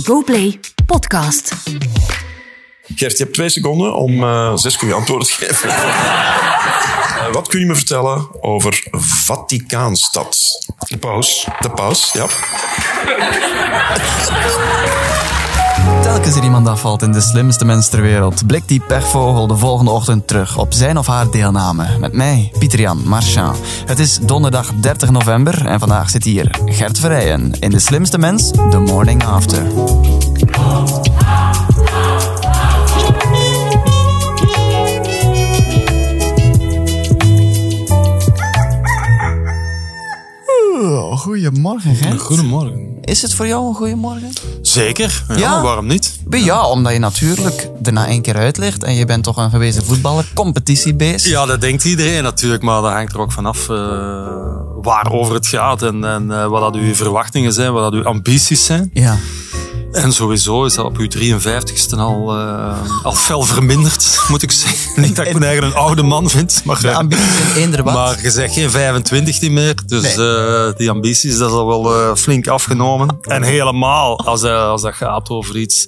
GoPlay Podcast. Gert, je hebt twee seconden om uh, zes goede antwoorden te geven. uh, wat kun je me vertellen over Vaticaanstad? De paus. De paus, ja. Telkens er iemand afvalt in de slimste mens ter wereld, blikt die pechvogel de volgende ochtend terug op zijn of haar deelname. Met mij, Pieter-Jan Marchand. Het is donderdag 30 november en vandaag zit hier Gert Verrijen in de slimste mens, The Morning After. Goedemorgen, Gert. Goedemorgen. Is het voor jou een goedemorgen? Zeker. Ja, Ja? waarom niet? Ja, omdat je natuurlijk er na één keer uit ligt en je bent toch een gewezen voetballer, competitiebeest. Ja, dat denkt iedereen natuurlijk, maar dat hangt er ook vanaf uh, waarover het gaat en, en uh, wat dat uw verwachtingen zijn, wat dat uw ambities zijn. Ja. En sowieso is dat op uw 53ste al, uh, al fel verminderd, moet ik zeggen. Niet dat ik me eigen een oude man vind. Maar, de ambities in eender wat. Maar je zegt geen 25 niet meer. Dus nee. uh, die ambities, dat is al wel uh, flink afgenomen. En helemaal als, als dat gaat over iets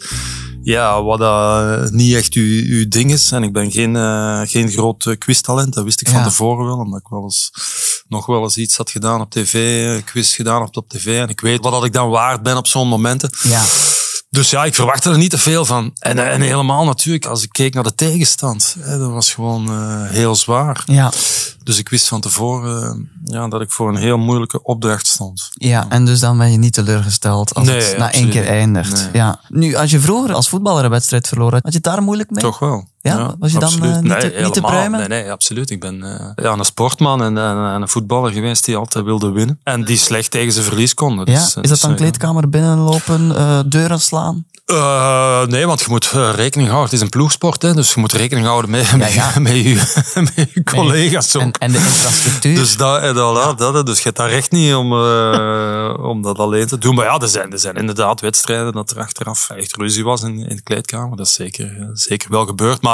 ja, wat dat niet echt uw, uw ding is. En ik ben geen, uh, geen groot quiztalent. Dat wist ik van tevoren wel. Omdat ik wel eens, nog wel eens iets had gedaan op tv. Quiz gedaan op, op tv. En ik weet wat dat ik dan waard ben op zo'n momenten. Ja. Dus ja, ik verwachtte er niet te veel van. En, en helemaal natuurlijk, als ik keek naar de tegenstand. Hè, dat was gewoon uh, heel zwaar. Ja. Dus ik wist van tevoren uh, ja, dat ik voor een heel moeilijke opdracht stond. Ja, en dus dan ben je niet teleurgesteld als nee, het na één keer eindigt. Nee. Ja. Nu, als je vroeger als voetballer een wedstrijd verloren had, had je het daar moeilijk mee? Toch wel. Ja, ja was je dan uh, niet, nee, te, niet te pruimen? Nee, nee, absoluut. Ik ben uh, ja, een sportman en, en, en, een voetballer geweest die altijd wilde winnen. En die slecht tegen zijn verlies kon. Dus, ja? Is dat dan dus, kleedkamer binnenlopen, uh, deuren slaan? Nee, want je moet rekening houden. Het is een ploegsport, hè, dus je moet rekening houden met, ja, ja. met, je, met je collega's. En, en, de infrastructuur. Dus, dat, dat, dat, dus je hebt daar recht niet om, om dat alleen te doen. Maar ja, er zijn, er zijn inderdaad wedstrijden dat er achteraf echt ruzie was in, in de kleedkamer. Dat is zeker, zeker wel gebeurd. Maar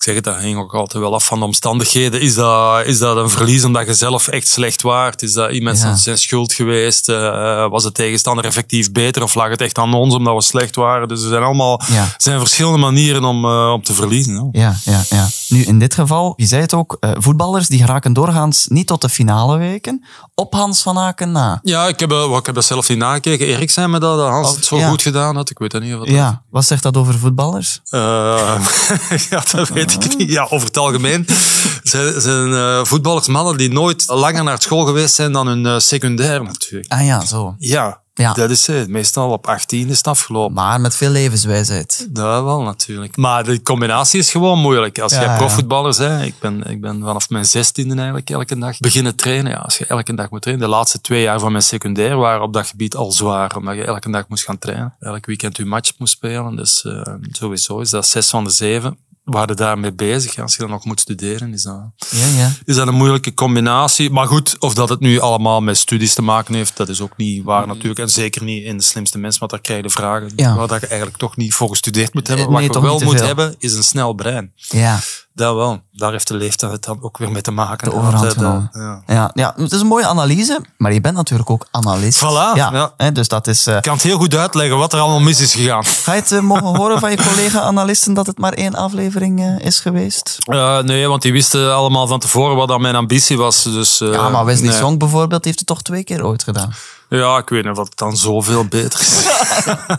ik zeg het, dat hing ook altijd wel af van de omstandigheden. Is dat, is dat een verlies omdat je zelf echt slecht waard? Is dat iemand ja. zijn schuld geweest? Uh, was de tegenstander effectief beter? Of lag het echt aan ons omdat we slecht waren? Dus er zijn allemaal ja. zijn verschillende manieren om, uh, om te verliezen. Ja, ja, ja. Nu, in dit geval, je zei het ook, uh, voetballers die geraken doorgaans niet tot de finale weken. Op Hans van Aken na. Ja, ik heb, ik heb dat zelf niet nagekeken. Erik zei me dat, dat Hans oh, het zo ja. goed gedaan had. Ik weet dat niet. Wat ja, wat zegt dat over voetballers? ja, dat weet ik niet. Ja, over het algemeen zijn, zijn uh, voetballers mannen die nooit langer naar school geweest zijn dan hun uh, secundair natuurlijk. Ah ja, zo. Ja, ja. dat is het. Meestal op 18 is het afgelopen. Maar met veel levenswijsheid. Dat wel, natuurlijk. Maar de combinatie is gewoon moeilijk. Als ja, jij profvoetballer bent, ik ben, ik ben vanaf mijn zestiende eigenlijk elke dag beginnen trainen. Ja, als je elke dag moet trainen. De laatste twee jaar van mijn secundair waren op dat gebied al zwaar, omdat je elke dag moest gaan trainen. Elk weekend je match moest spelen. Dus uh, sowieso is dat zes van de zeven waren daarmee bezig. Als je dan nog moet studeren, is dat, ja, ja. is dat een moeilijke combinatie. Maar goed, of dat het nu allemaal met studies te maken heeft, dat is ook niet waar natuurlijk. En zeker niet in de slimste mensen, want daar krijg je de vragen ja. waar dat je eigenlijk toch niet voor gestudeerd moet hebben. Nee, Wat je wel moet hebben, is een snel brein. Ja. Dat wel. Daar heeft de leeftijd het dan ook weer mee te maken. De overhand genomen. Ja. Ja, ja, het is een mooie analyse, maar je bent natuurlijk ook analist. Voilà. Ja, ja. Hè, dus dat is... Uh... Ik kan het heel goed uitleggen wat er allemaal mis is gegaan. Ga je het uh, mogen horen van je collega-analisten dat het maar één aflevering uh, is geweest? nee, want die wisten allemaal van tevoren wat dan mijn ambitie was. Dus, ja, maar Wesley nee. Song bijvoorbeeld heeft het toch twee keer ooit gedaan? Ja, ik weet niet of het dan zoveel beter is.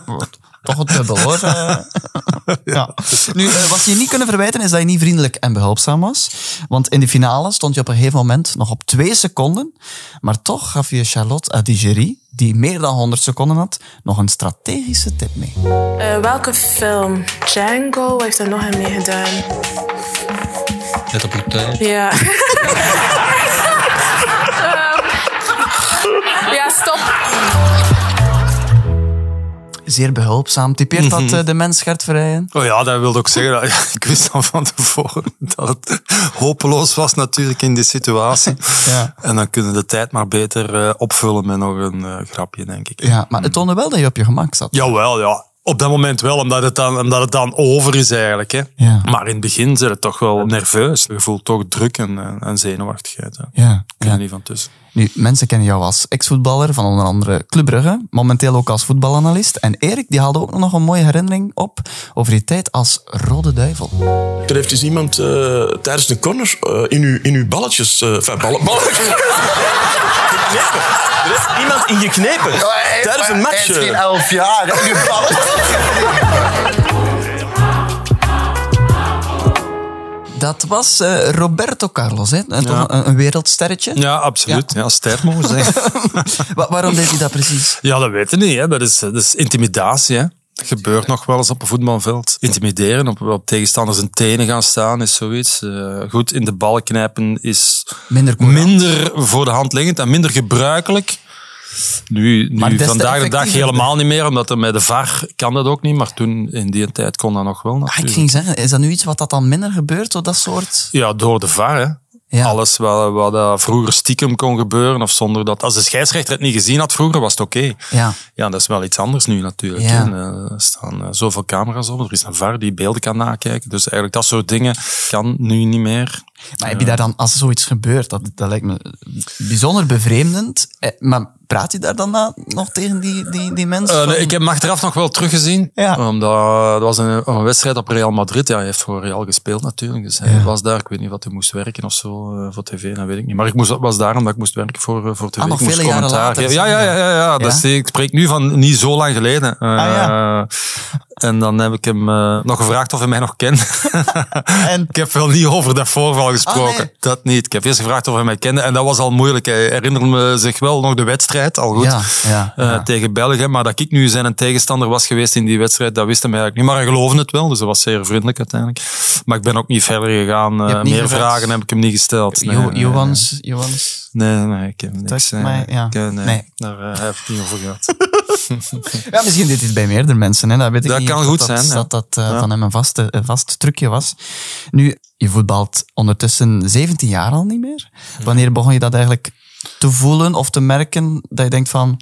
toch het dubbel hoor. ja. Nu, uh, wat je niet kunnen verwijten is dat je niet vriendelijk en behulpzaam was. Want in de finale stond je op een gegeven moment nog op twee seconden. Maar toch gaf je Charlotte Adigéry, die meer dan 100 seconden had, nog een strategische tip mee. Uh, welke film? Django heeft er nog een mee gedaan. Net op uw tijd. Ja, zeer behulpzaam. Typeert dat uh, de mens Gert Verrijen? Oh ja, dat wilde ook zeggen. Ik wist al van tevoren dat het hopeloos was natuurlijk in die situatie. ja. En dan kunnen de tijd maar beter uh, opvullen met nog een uh, grapje, denk ik. Ja, maar het toonde wel dat je op je gemak zat. Jawel, ja. Op dat moment wel, omdat het dan, omdat het dan over is eigenlijk. Hè. Ja. Maar in het begin zijn het toch wel nerveus. Je voelt toch druk en, en zenuwachtigheid. Hè. Ja. Kun je ja. niet van tussen. Nu, mensen kennen jou als ex-voetballer van onder andere Club Brugge, momenteel ook als voetbalanalist. En Erik, die haalde ook nog een mooie herinnering op over je tijd als Rode Duivel. Er heeft dus iemand eh, tijdens de corner eh, in, uw, in uw balletjes... eh enfin, ballen, balletjes... geknepen. Er heeft iemand in geknepen. tijdens een match. Hij is geen elf jaar. hè. Nu ballen. Dat was eh, Roberto Carlos, hè? Toch Ja. een, een wereldsterretje. Ja, absoluut. Ja, sterk mogen zeggen. Wa- waarom deed hij dat precies? Ja, dat weten we niet. Hè. Dat, is, dat is intimidatie. Hè. Dat gebeurt nog wel eens op een voetbalveld. Intimideren, op, op tegenstanders een tenen gaan staan is zoiets. Eh, goed, in de bal knijpen is Minder minder voor de hand liggend en minder gebruikelijk. Nu, nu vandaag de dag helemaal niet meer, omdat er met de VAR kan dat ook niet. Maar toen, in die tijd, kon dat nog wel Ah, ik natuurlijk. ging zeggen, is dat nu iets wat dat dan minder gebeurt, zo dat soort... Ja, door de VAR. Hè. Ja. Alles wat, vroeger stiekem kon gebeuren, of zonder dat... Als de scheidsrechter het niet gezien had vroeger, was het oké. Ja. Ja, dat is wel iets anders nu natuurlijk. Ja. hè. En, eh, Er staan eh, zoveel camera's op, er is een VAR die beelden kan nakijken. Dus eigenlijk dat soort dingen kan nu niet meer. Maar heb je daar dan, als er zoiets gebeurt, dat, dat lijkt me bijzonder bevreemdend. Eh, Maar praat je daar dan na, nog tegen die, die, die mensen? Eh, nee, ik heb hem achteraf nog wel teruggezien. Ja. Omdat dat was een, een wedstrijd op Real Madrid. Ja, hij heeft voor Real gespeeld natuurlijk. Dus hij was daar. Ik weet niet wat hij moest werken of zo eh, voor tv, dat weet ik niet. Maar ik moest, was daar omdat ik moest werken voor, voor tv. Ah, nog ik moest vele jaren later, geven. Ja, ja, ja. ja, ja. Ik spreek nu van niet zo lang geleden. Ah, ja. En dan heb ik hem eh, nog gevraagd of hij mij nog kent. En Ik heb wel niet over dat voorval gesproken. Ah, nee. Dat niet. Ik heb eerst gevraagd of hij mij kende. En dat was al moeilijk. Hij herinnerde me zich wel nog de wedstrijd. Al goed. Ja, ja, eh, ja. tegen België. Maar dat ik nu zijn een tegenstander was geweest in die wedstrijd, dat wist hij eigenlijk niet. Maar hij geloofde het wel. Dus dat was zeer vriendelijk uiteindelijk. Maar ik ben ook niet verder gegaan. Hebt niet meer gevraagd? vragen heb ik hem niet gesteld. Nee, Jo- nee, Johans, Johans. Nee, nee, ik heb niks. Maar ja, ik, nee, nee. Daar heb ik het niet over gehad. Ja, misschien deed het bij meerdere mensen. Hè. Dat weet ik Dat niet. kan goed dat, zijn. Dat dat eh, van hem een, vaste, een vast trucje was. Nu, je voetbalt ondertussen 17 jaar al niet meer. Wanneer begon je dat eigenlijk te voelen of te merken dat je denkt van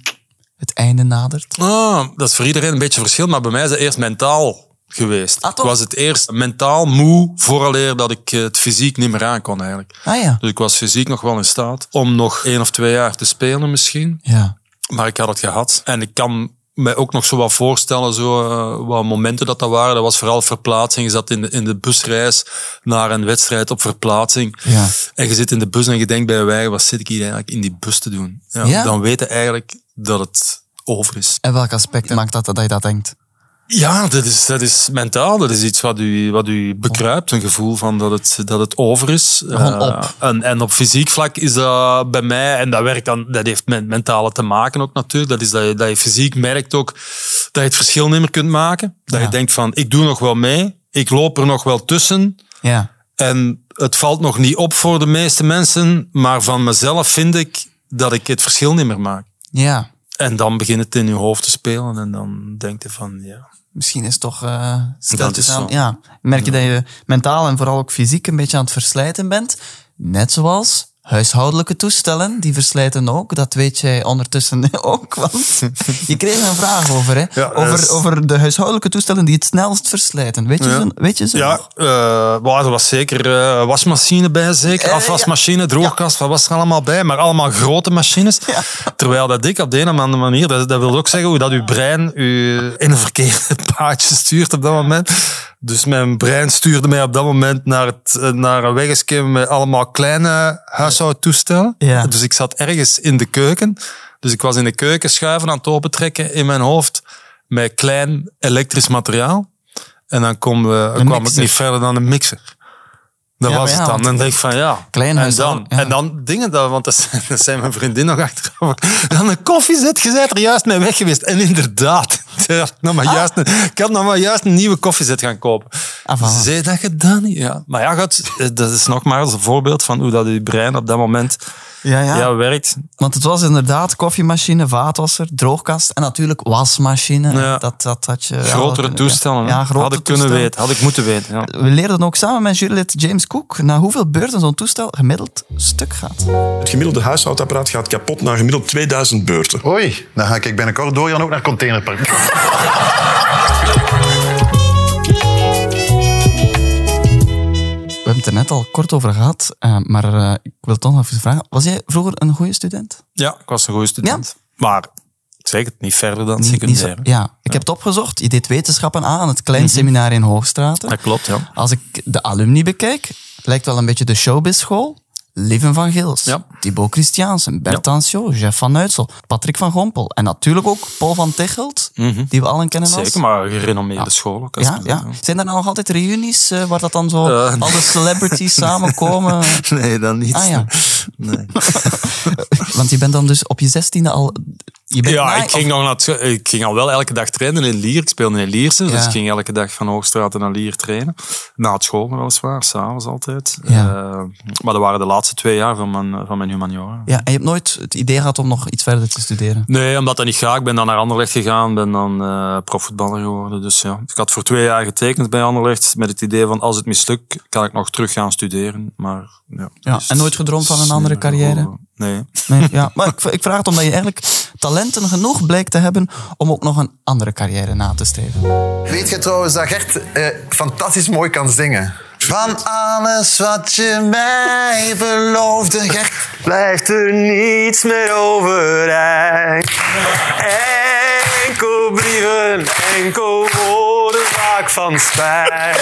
het einde nadert? Ah, dat is voor iedereen een beetje verschil, maar bij mij is het eerst mentaal geweest. Ah, ik was het eerst mentaal moe, vooraleer dat ik het fysiek niet meer aan kon eigenlijk. Ah ja. Dus ik was fysiek nog wel in staat om nog één of twee jaar te spelen misschien. Ja. Maar ik had het gehad. En ik kan me ook nog zo wat voorstellen, zo, eh, wat momenten dat dat waren. Dat was vooral verplaatsing. Je zat in de, in de busreis naar een wedstrijd op verplaatsing. Ja. En je zit in de bus en je denkt bij je eigen, wat zit ik hier eigenlijk in die bus te doen? Ja, Ja? Dan weet je eigenlijk dat het over is. En welk aspect maakt dat dat je dat denkt? Ja, dat is, dat is mentaal. Dat is iets wat u, wat u bekruipt. Een gevoel van dat het, dat het over is. Eh, en, en op fysiek vlak is dat bij mij, en dat werkt dan, dat heeft met mentale te maken ook natuurlijk. Dat is dat je, dat je fysiek merkt ook dat je het verschil niet meer kunt maken. Dat Ja. je denkt van, ik doe nog wel mee. Ik loop er nog wel tussen. Ja. En het valt nog niet op voor de meeste mensen. Maar van mezelf vind ik dat ik het verschil niet meer maak. Ja. En dan begint het in je hoofd te spelen. En dan denk je van, ja... Misschien is het toch uh, Dat is aan. zo. Ja. Merk je dat je mentaal en vooral ook fysiek een beetje aan het verslijten bent? Net zoals huishoudelijke toestellen, die verslijten ook. Dat weet jij ondertussen ook. Want je kreeg een vraag over, hè? Ja, over, is- over de huishoudelijke toestellen die het snelst verslijten. Weet je Ja. ze? Weet je ze Ja, wel, er was zeker eh, wasmachine bij, zeker. Eh, Afwasmachine, droogkast, wat was er allemaal bij? Maar allemaal grote machines. Terwijl dat ik op de een of andere manier, dat, dat wil ook zeggen hoe dat uw brein u in een verkeerde paadje stuurt op dat moment. Dus mijn brein stuurde mij op dat moment naar, het, eh, naar een weggesche met allemaal kleine huishoudtoestellen. Ja. Dus ik zat ergens in de keuken. Dus ik was in de keuken schuiven aan het opentrekken in mijn hoofd met klein elektrisch materiaal. En dan kom, kwam ik mixer. niet verder dan een mixer. Dat Ja, was het dan. En dan denk ik van ja. Klein en, dan, ja. en dan dingen, dat, want dat zijn, dat zijn mijn vriendin nog achteraf. Dan een koffiezet, je bent er juist mee weg geweest. En inderdaad, ik had nog maar, juist een, ik had nog maar juist een nieuwe koffiezet gaan kopen. Ah. Zei dat gedaan? Ja. Maar ja, goed, dat is nogmaals een voorbeeld van hoe dat je brein op dat moment Ja, ja. ja. werkt. Want het was inderdaad koffiemachine, vaatwasser, droogkast en natuurlijk wasmachine. Ja. Dat, dat had je... Grotere kunnen- toestellen. Ja, grote had ik kunnen weten, had ik moeten weten. Ja. We leerden ook samen met jurylid James Cook na hoeveel beurten zo'n toestel gemiddeld stuk gaat. Het gemiddelde huishoudapparaat gaat kapot na gemiddeld 2000 beurten. Oei, dan ga ik binnenkort doorgaan ook naar containerpark. hebben het er net al kort over gehad, eh, maar eh, ik wil toch nog even vragen. Was jij vroeger een goede student? Ja, ik was een goede student. Maar ik zeg het niet verder dan secundair. ja, ik heb het opgezocht. Je deed wetenschappen aan aan het klein seminar in Hoogstraten. Dat klopt, ja. Als ik de alumni bekijk, lijkt wel een beetje de showbiz-school. Lieven van Gils, Ja. Thibaut Christiansen, Bert Tansjo, Jeff van Uitsel, Patrick van Gompel en natuurlijk ook Paul van Tichelt, die we allen kennen als... Zeker, maar gerenommeerde school ook. Ja, ik ja. Zijn er nou nog altijd reunies eh, waar dat dan zo Eh, nee. al de celebrities samenkomen? Nee, dan niet. Ah ja, Nee. want je bent dan dus op je zestiende al... Je bent Ja, na- ik ging, nog naar ik ging al wel elke dag trainen in Lier. Ik speelde in Lierse, dus Ja. ik ging elke dag van Hoogstraten naar Lier trainen. Na het school weliswaar, s'avonds altijd. Ja. Eh, maar dat waren de laatste twee jaar van mijn, van mijn humaniora. Ja, en je hebt nooit het idee gehad om nog iets verder te studeren? Nee, omdat dat niet ga. Ik ben dan naar Anderlecht gegaan, ben dan eh profvoetballer geworden. Dus ja, ik had voor twee jaar getekend bij Anderlecht met het idee van als het mislukt, kan ik nog terug gaan studeren. Maar ja. Ja, dus- en nooit gedroomd van een andere carrière? Nee. Nee, ja. Maar ik, ik vraag het omdat je eigenlijk talenten genoeg blijkt te hebben om ook nog een andere carrière na te streven. Weet je trouwens dat Gert eh, fantastisch mooi kan zingen? Van alles wat je mij beloofde. Blijft er niets meer overeind. Enkel brieven, enkel woorden vaak van spijt.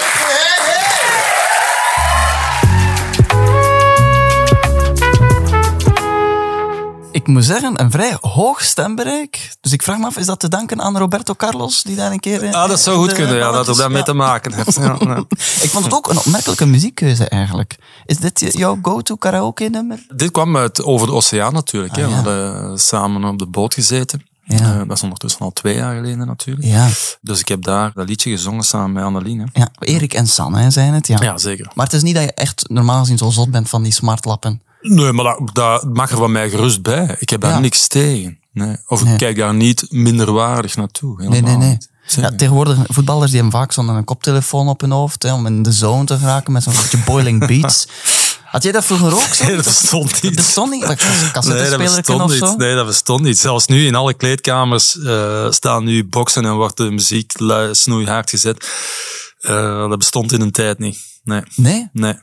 Moet zeggen, een vrij hoog stembereik. Dus ik vraag me af, is dat te danken aan Roberto Carlos, die daar een keer... eh, Ah, dat zou goed de kunnen, ja, dat er daarmee Ja. te maken heeft. Ja, ja. Ik vond het ook een opmerkelijke muziekkeuze eigenlijk. Is dit jouw go-to karaoke-nummer? Dit kwam uit over de oceaan natuurlijk. hè. Ah, We hadden samen op de boot gezeten. Ja. Eh, dat is ondertussen al twee jaar geleden natuurlijk. Ja. Dus ik heb daar dat liedje gezongen samen met Anneline. ja. Erik en Sanne hè, zijn het, ja. Ja, zeker. Maar het is niet dat je echt normaal gezien zo zot bent van die smartlappen. Nee, maar dat, dat mag er van mij gerust bij. Ik heb daar Ja. niks tegen. Nee. Of Nee. ik kijk daar niet minderwaardig naartoe. Nee, nee, Helemaal nee. niet. Zeker. Ja, tegenwoordig, voetballers die hebben vaak zo'n koptelefoon op hun hoofd hè, om in de zone te geraken met zo'n beetje boiling beats. Had jij dat vroeger ook zo? Nee, dat bestond Dat niet. bestond niet? Nee, dat niet. Nee, dat bestond niet. Zelfs nu in alle kleedkamers eh, staan nu boksen en wordt de muziek snoeihard gezet. Eh, dat bestond in een tijd niet. Nee. Nee? Nee.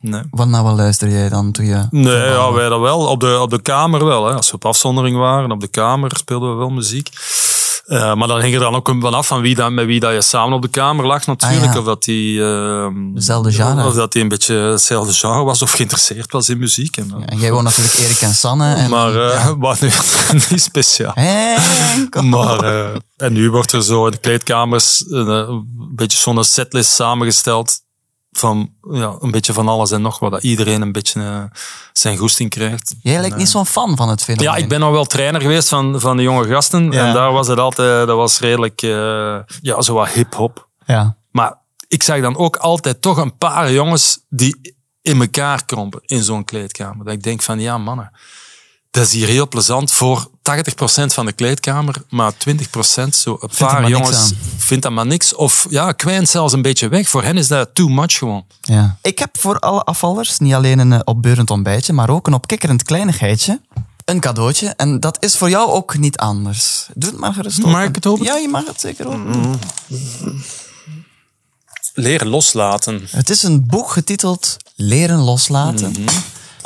nee. Wat nou wel luister jij dan toen je... Nee, ja, wij dat wel. Op de, op de kamer wel. Hè. Als we op afzondering waren, op de kamer speelden we wel muziek. Eh, maar dan hing er dan ook vanaf van wie dat, met wie dat je samen op de kamer lag natuurlijk. Ah, ja. Of dat die... ehm, Dezelfde genre. Of dat die een beetje hetzelfde genre was of geïnteresseerd was in muziek. En, dan- En jij woont natuurlijk Erik en Sanne. En, maar eh, wat nu, niet speciaal. Maar, eh, en nu wordt er zo in de kleedkamers eh, een beetje zo'n setlist samengesteld van ja, een beetje van alles en nog wat. Dat iedereen een beetje eh, zijn goesting krijgt. Jij lijkt niet zo'n fan van het fenomeen. Ja, ik ben nog wel trainer geweest van, van de jonge gasten. Ja. En daar was het altijd, dat was redelijk, eh, ja, zo wat hip-hop. Ja. Maar ik zag dan ook altijd toch een paar jongens die in elkaar krompen in zo'n kleedkamer. Dat ik denk van, ja mannen, dat is hier heel plezant voor 80% van de kleedkamer, maar 20% zo een paar jongens vindt dat maar niks. Of ja, kwijnt zelfs een beetje weg. Voor hen is dat too much gewoon. Ja. Ik heb voor alle afvallers niet alleen een eh, opbeurend ontbijtje, maar ook een opkikkerend kleinigheidje. Een cadeautje. En dat is voor jou ook niet anders. Doe het maar gerust Mag open. ik het openen? Ja, je mag het zeker openen. Leren loslaten. Het is een boek getiteld Leren loslaten. Mhm.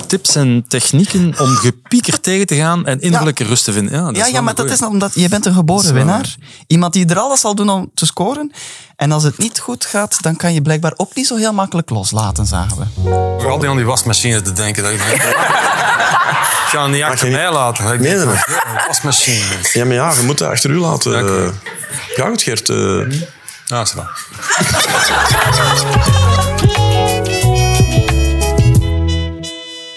Tips en technieken om gepieker tegen te gaan en innerlijke rust te vinden. Ja, dat Ja, maar dat is omdat je bent een geboren winnaar. Iemand die er alles zal doen om te scoren. En als het niet goed gaat, dan kan je blijkbaar ook niet zo heel makkelijk loslaten, zagen we. Nog altijd aan die wasmachine te denken. Dat ik denk, ik ga het niet achter mij laten. Ik denk, dat? ja, wasmachine. Ja, maar ja, je moet dat achter u laten. Ja. Eh, goed, Gert. eh. Ja, is wel.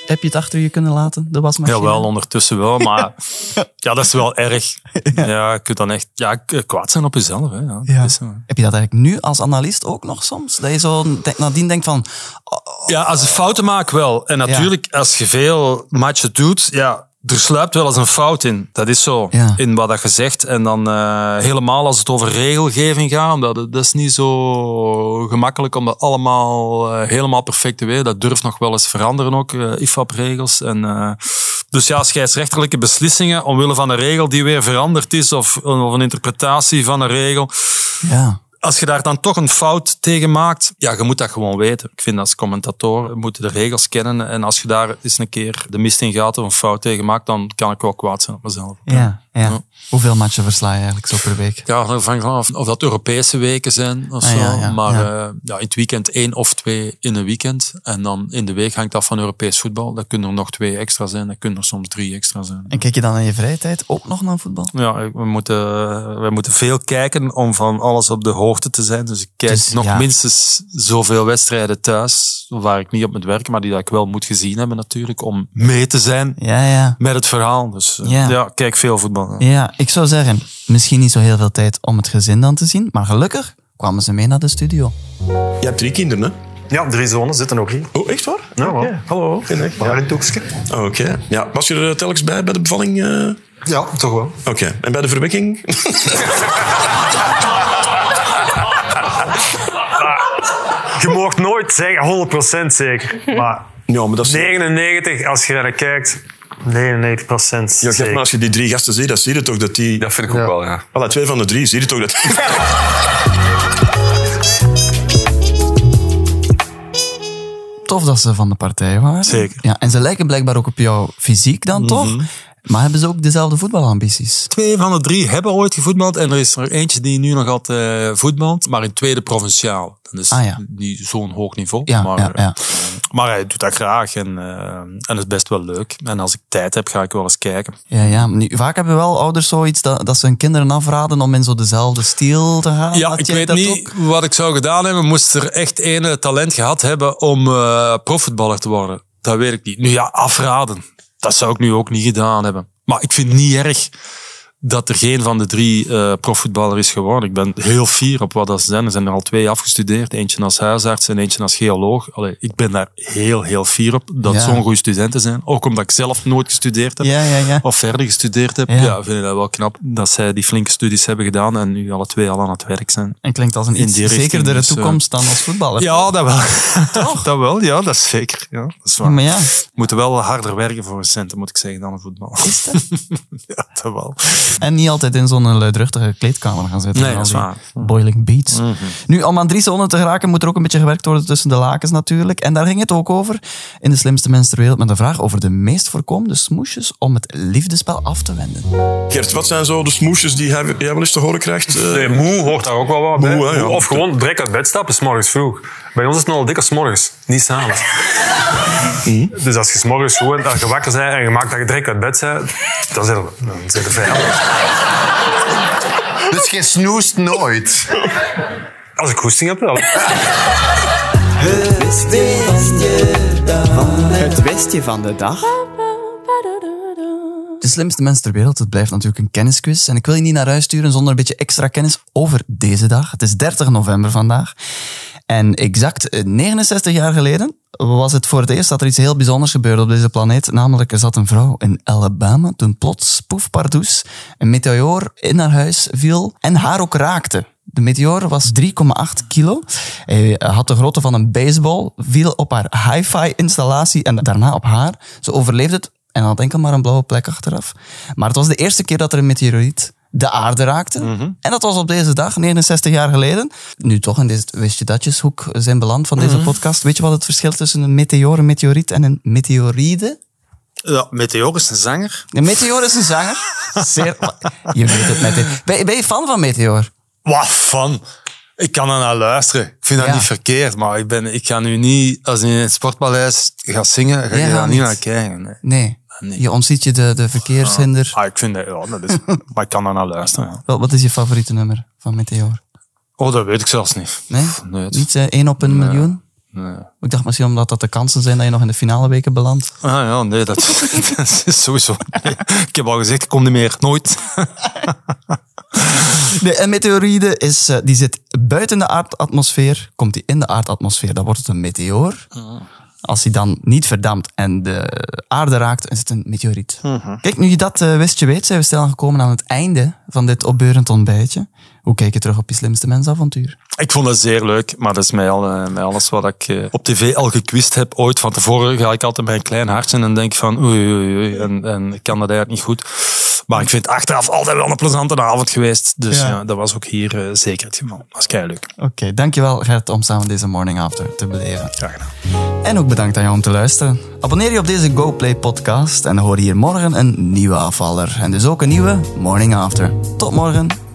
Heb je het achter je kunnen laten, de wasmachine? Jawel, ondertussen wel, maar ja, dat is wel erg. Ja, je kunt dan echt ja, kwaad zijn op jezelf. Hè. Ja, is. Heb je dat eigenlijk nu als analist ook nog soms? Dat je zo nadien denkt van... oh, ja, als je fouten maakt wel. En natuurlijk, als je veel matchen doet, ja, er sluipt wel eens een fout in. Dat is zo, Ja. in wat dat je zegt. En dan eh, helemaal als het over regelgeving gaat, omdat het, dat is niet zo gemakkelijk om dat allemaal eh, helemaal perfect te weten. Dat durft nog wel eens veranderen ook, eh, IFAB-regels. En, dus ja, scheidsrechterlijke beslissingen omwille van een regel die weer veranderd is of, of een interpretatie van een regel. ja. Als je daar dan toch een fout tegen maakt, ja, je moet dat gewoon weten. Ik vind als commentator moeten de regels kennen. En als je daar eens een keer de mist in gaat of een fout tegen maakt, dan kan ik wel kwaad zijn op mezelf. Ja, ja. Ja. Hoeveel matchen versla je eigenlijk zo per week? Ja, dat hangt of dat Europese weken zijn of Ah, zo. ja, ja, maar ja. eh, ja, in het weekend één of twee in een weekend. En dan in de week hangt af van Europees voetbal. Dat kunnen er nog twee extra zijn, dat kunnen er soms drie extra zijn. En kijk je dan in je vrije tijd ook nog naar voetbal? Ja, we moeten, we moeten veel kijken om van alles op de hoogte te zijn. Dus ik kijk Dus, nog ja. minstens zoveel wedstrijden thuis, waar ik niet op moet werken, maar die dat ik wel moet gezien hebben natuurlijk, om mee te zijn Ja, ja. met het verhaal. Dus eh, Ja. ja, kijk veel voetbal. Ja. Ja, ik zou zeggen, misschien niet zo heel veel tijd om het gezin dan te zien, maar gelukkig kwamen ze mee naar de studio. Je hebt drie kinderen, hè? Ja, drie zonen zitten ook hier. Oh, echt waar? Ja, wel. Hallo. Geen Maar in Toekske. Oh, Oké. Ja, was je er telkens bij bij de bevalling? eh? Ja, toch wel. Oké. En bij de verwekking? Je mag nooit zeggen 100% zeker. Maar ja, maar dat is... 99, als je naar kijkt, 99% Ja, kijk, zeker. maar als je die drie gasten ziet, dan zie je toch dat die... Dat vind ik ook wel, ja. Alla, twee van de drie, zie je toch dat... Tof dat ze van de partij waren. Zeker. Ja, en ze lijken blijkbaar ook op jouw fysiek dan toch? Maar hebben ze ook dezelfde voetbalambities? Twee van de drie hebben ooit gevoetbald en er is er eentje die nu nog altijd eh, voetbalt, maar in tweede provinciaal. Dat is Ah, ja. niet zo'n hoog niveau, Ja, maar, ja, ja. maar hij doet dat graag en, eh, en het is best wel leuk. En als ik tijd heb, ga ik wel eens kijken. Ja, ja. Nu, vaak hebben wel ouders zoiets dat, dat ze hun kinderen afraden om in zo dezelfde stijl te gaan. Ja, Had ik weet niet ook? wat ik zou gedaan hebben. Moest er echt ene talent gehad hebben om eh profvoetballer te worden. Dat weet ik niet. Nu ja, afraden. Dat zou ik nu ook niet gedaan hebben. Maar ik vind het niet erg dat er geen van de drie eh profvoetballer is geworden. Ik ben heel fier op wat dat ze zijn. Er zijn er al twee afgestudeerd. Eentje als huisarts en eentje als geoloog. Allee, ik ben daar heel, heel fier op dat Ja. zo'n goede studenten zijn. Ook omdat ik zelf nooit gestudeerd heb. Ja, ja, ja. Of verder gestudeerd heb. Ja. Vind ik dat wel knap. Dat zij die flinke studies hebben gedaan en nu alle twee al aan het werk zijn. En klinkt als een iets zekerdere dus, eh, toekomst dan als voetballer. Ja, dat wel. dat wel, ja, dat is zeker. Ja, dat is waar. Maar ja, Moeten wel harder werken voor een centen, moet ik zeggen, dan een voetbal. is dat? ja, dat wel. En niet altijd in zo'n luidruchtige kleedkamer gaan zitten. Nee, dat is waar. Mhm. Boiling beats. Nu, om aan drie zonen te geraken, moet er ook een beetje gewerkt worden tussen de lakens natuurlijk. En daar ging het ook over in de slimste mensen ter wereld met een vraag over de meest voorkomende smoesjes om het liefdespel af te wenden. Gert, wat zijn zo de smoesjes die jij wel eens te horen krijgt? eh? Nee, moe hoort daar ook wel wat bij. Moe, hè, ja. Of gewoon direct uit bed stappen, s morgens vroeg. Bij ons is het al dikker s morgens, niet s'avonds. Dus als je s morgens gewoon dat je wakker bent en je maakt dat je direct uit bed bent, dan zit je, dan zit veilig. Dus je snoest nooit. Als ik goesting heb, wel. Het westje van de dag. De slimste mensen ter wereld, het blijft natuurlijk een kennisquiz. En ik wil je niet naar huis sturen zonder een beetje extra kennis over deze dag. Het is 30 november vandaag. En exact eh, 69 jaar geleden was het voor het eerst dat er iets heel bijzonders gebeurde op deze planeet. Namelijk, er zat een vrouw in Alabama toen plots, poef pardoes, een meteoor in haar huis viel en haar ook raakte. De meteoor was 3,8 kilo. Hij had de grootte van een baseball, viel op haar hi-fi installatie en daarna op haar. Ze overleefde het en had enkel maar een blauwe plek achteraf. Maar het was de eerste keer dat er een meteoriet de aarde raakte. En dat was op deze dag, 69 jaar geleden. Nu toch in deze wist je datjeshoek zijn beland van deze podcast. Weet je wat het verschil tussen een meteor, een meteoriet en een meteoride? Ja, Meteor is een zanger. Een meteor is een zanger. Zeer, je weet het met dit. Ben, je- ben je fan van Meteor? Wat van? Ik kan er naar luisteren. Ik vind dat Ja. niet verkeerd, maar ik, ben, ik ga nu niet, als je in het sportpaleis gaat zingen, ga je daar niet niet. naar kijken. Nee. Nee. Nee. Je ontziet je de, de verkeershinder. Ah, ik vind dat, ja, dat is, maar ik kan er naar luisteren. ja. Wel, Wat is je favoriete nummer van Meteor? Oh, dat weet ik zelfs niet. Nee? Niet eh, één op een miljoen? Nee. Ik dacht misschien omdat dat de kansen zijn dat je nog in de finale weken belandt. Ah ja, nee, dat, dat is sowieso. nee. Ik heb al gezegd, ik kom niet meer. Nooit. Nee, een meteoride is, eh, die zit buiten de aardatmosfeer. Komt die in de aardatmosfeer, dan wordt het een meteoor. Als hij dan niet verdampt en de aarde raakt, is het een meteoriet. Kijk, nu je dat eh, wist je weet, zijn we stilaan gekomen aan het einde van dit opbeurend ontbijtje. Hoe kijk je terug op je slimste mensavontuur? Ik vond het zeer leuk, maar dat is mij, al, eh, mij alles wat ik eh, op tv al gekwist heb. Ooit van tevoren ga ik altijd bij een klein hartje en denk van oei, oei, oei, en, en ik kan dat eigenlijk niet goed. Maar ik vind achteraf altijd wel een plezante avond geweest. Dus Ja. ja, dat was ook hier eh, zeker het geval. Dat was leuk. Oké, dankjewel Gert om samen deze morning after te beleven. Graag gedaan. En ook bedankt aan jou om te luisteren. Abonneer je op deze GoPlay podcast en dan hoor je hier morgen een nieuwe afvaller. En dus ook een nieuwe Morning After. Tot morgen.